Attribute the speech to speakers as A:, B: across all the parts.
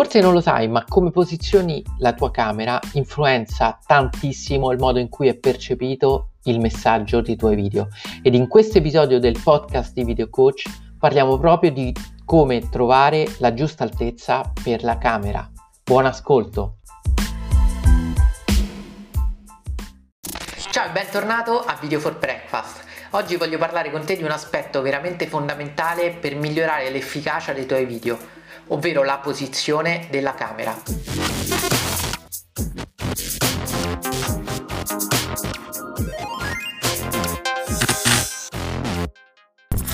A: Forse non lo sai, ma come posizioni la tua camera influenza tantissimo il modo in cui è percepito il messaggio dei tuoi video. Ed in questo episodio del podcast di Video Coach parliamo proprio di come trovare la giusta altezza per la camera. Buon ascolto! Ciao e bentornato a Video for Breakfast. Oggi voglio parlare con te di un aspetto veramente fondamentale per migliorare l'efficacia dei tuoi video, ovvero la posizione della camera.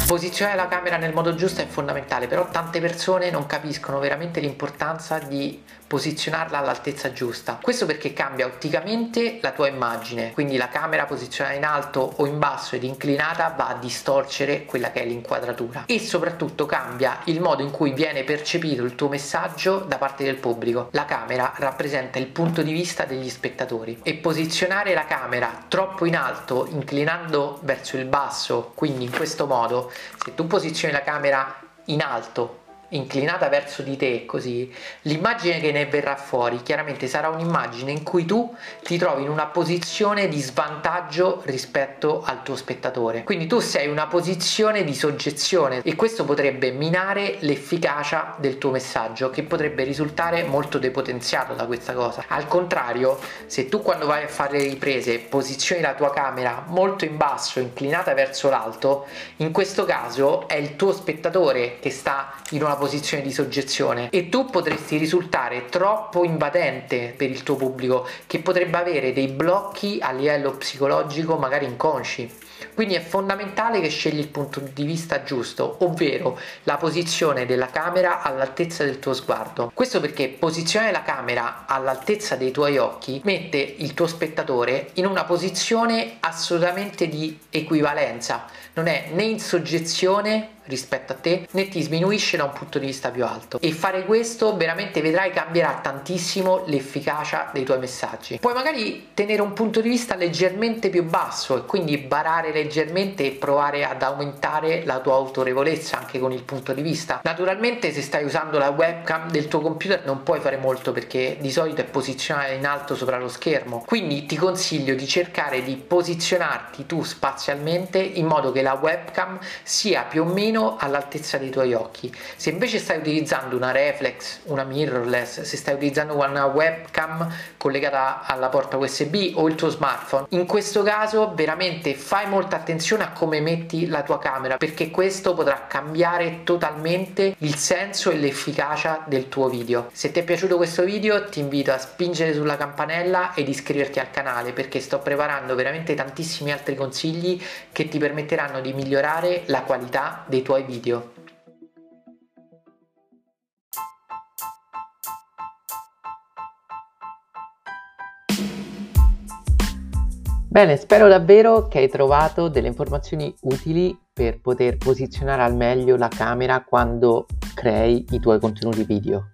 A: Posizionare la camera nel modo giusto è fondamentale, però tante persone non capiscono veramente l'importanza di posizionarla all'altezza giusta. Questo perché cambia otticamente la tua immagine, quindi la camera posizionata in alto o in basso ed inclinata va a distorcere quella che è l'inquadratura e soprattutto cambia il modo in cui viene percepito il tuo messaggio da parte del pubblico. La camera rappresenta il punto di vista degli spettatori e posizionare la camera troppo in alto, inclinando verso il basso, quindi in questo modo se tu posizioni la camera in alto inclinata verso di te così l'immagine che ne verrà fuori chiaramente sarà un'immagine in cui tu ti trovi in una posizione di svantaggio rispetto al tuo spettatore. Quindi tu sei in una posizione di soggezione e questo potrebbe minare l'efficacia del tuo messaggio che potrebbe risultare molto depotenziato da questa cosa. Al contrario se tu quando vai a fare le riprese posizioni la tua camera molto in basso inclinata verso l'alto in questo caso è il tuo spettatore che sta in una posizione di soggezione e tu potresti risultare troppo invadente per il tuo pubblico che potrebbe avere dei blocchi a livello psicologico magari inconsci. Quindi è fondamentale che scegli il punto di vista giusto, ovvero la posizione della camera all'altezza del tuo sguardo. Questo perché posizionare la camera all'altezza dei tuoi occhi mette il tuo spettatore in una posizione assolutamente di equivalenza, non è né in soggezione rispetto a te né ti sminuisce da un punto di vista più alto. E fare questo veramente vedrai cambierà tantissimo l'efficacia dei tuoi messaggi. Puoi magari tenere un punto di vista leggermente più basso e quindi barare leggermente e provare ad aumentare la tua autorevolezza anche con il punto di vista naturalmente se stai usando la webcam del tuo computer non puoi fare molto perché di solito è posizionata in alto sopra lo schermo quindi ti consiglio di cercare di posizionarti tu spazialmente in modo che la webcam sia più o meno all'altezza dei tuoi occhi. Se invece stai utilizzando una reflex, una mirrorless, se stai utilizzando una webcam collegata alla porta USB o il tuo smartphone, in questo caso veramente fai molta attenzione a come metti la tua camera perché questo potrà cambiare totalmente il senso e l'efficacia del tuo video. Se ti è piaciuto questo video ti invito a spingere sulla campanella ed iscriverti al canale perché sto preparando veramente tantissimi altri consigli che ti permetteranno di migliorare la qualità dei tuoi video. Bene, spero davvero che hai trovato delle informazioni utili per poter posizionare al meglio la camera quando crei i tuoi contenuti video.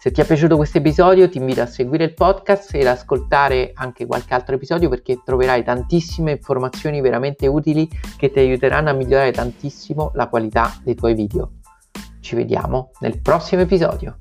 A: Se ti è piaciuto questo episodio ti invito a seguire il podcast ed ascoltare anche qualche altro episodio perché troverai tantissime informazioni veramente utili che ti aiuteranno a migliorare tantissimo la qualità dei tuoi video. Ci vediamo nel prossimo episodio.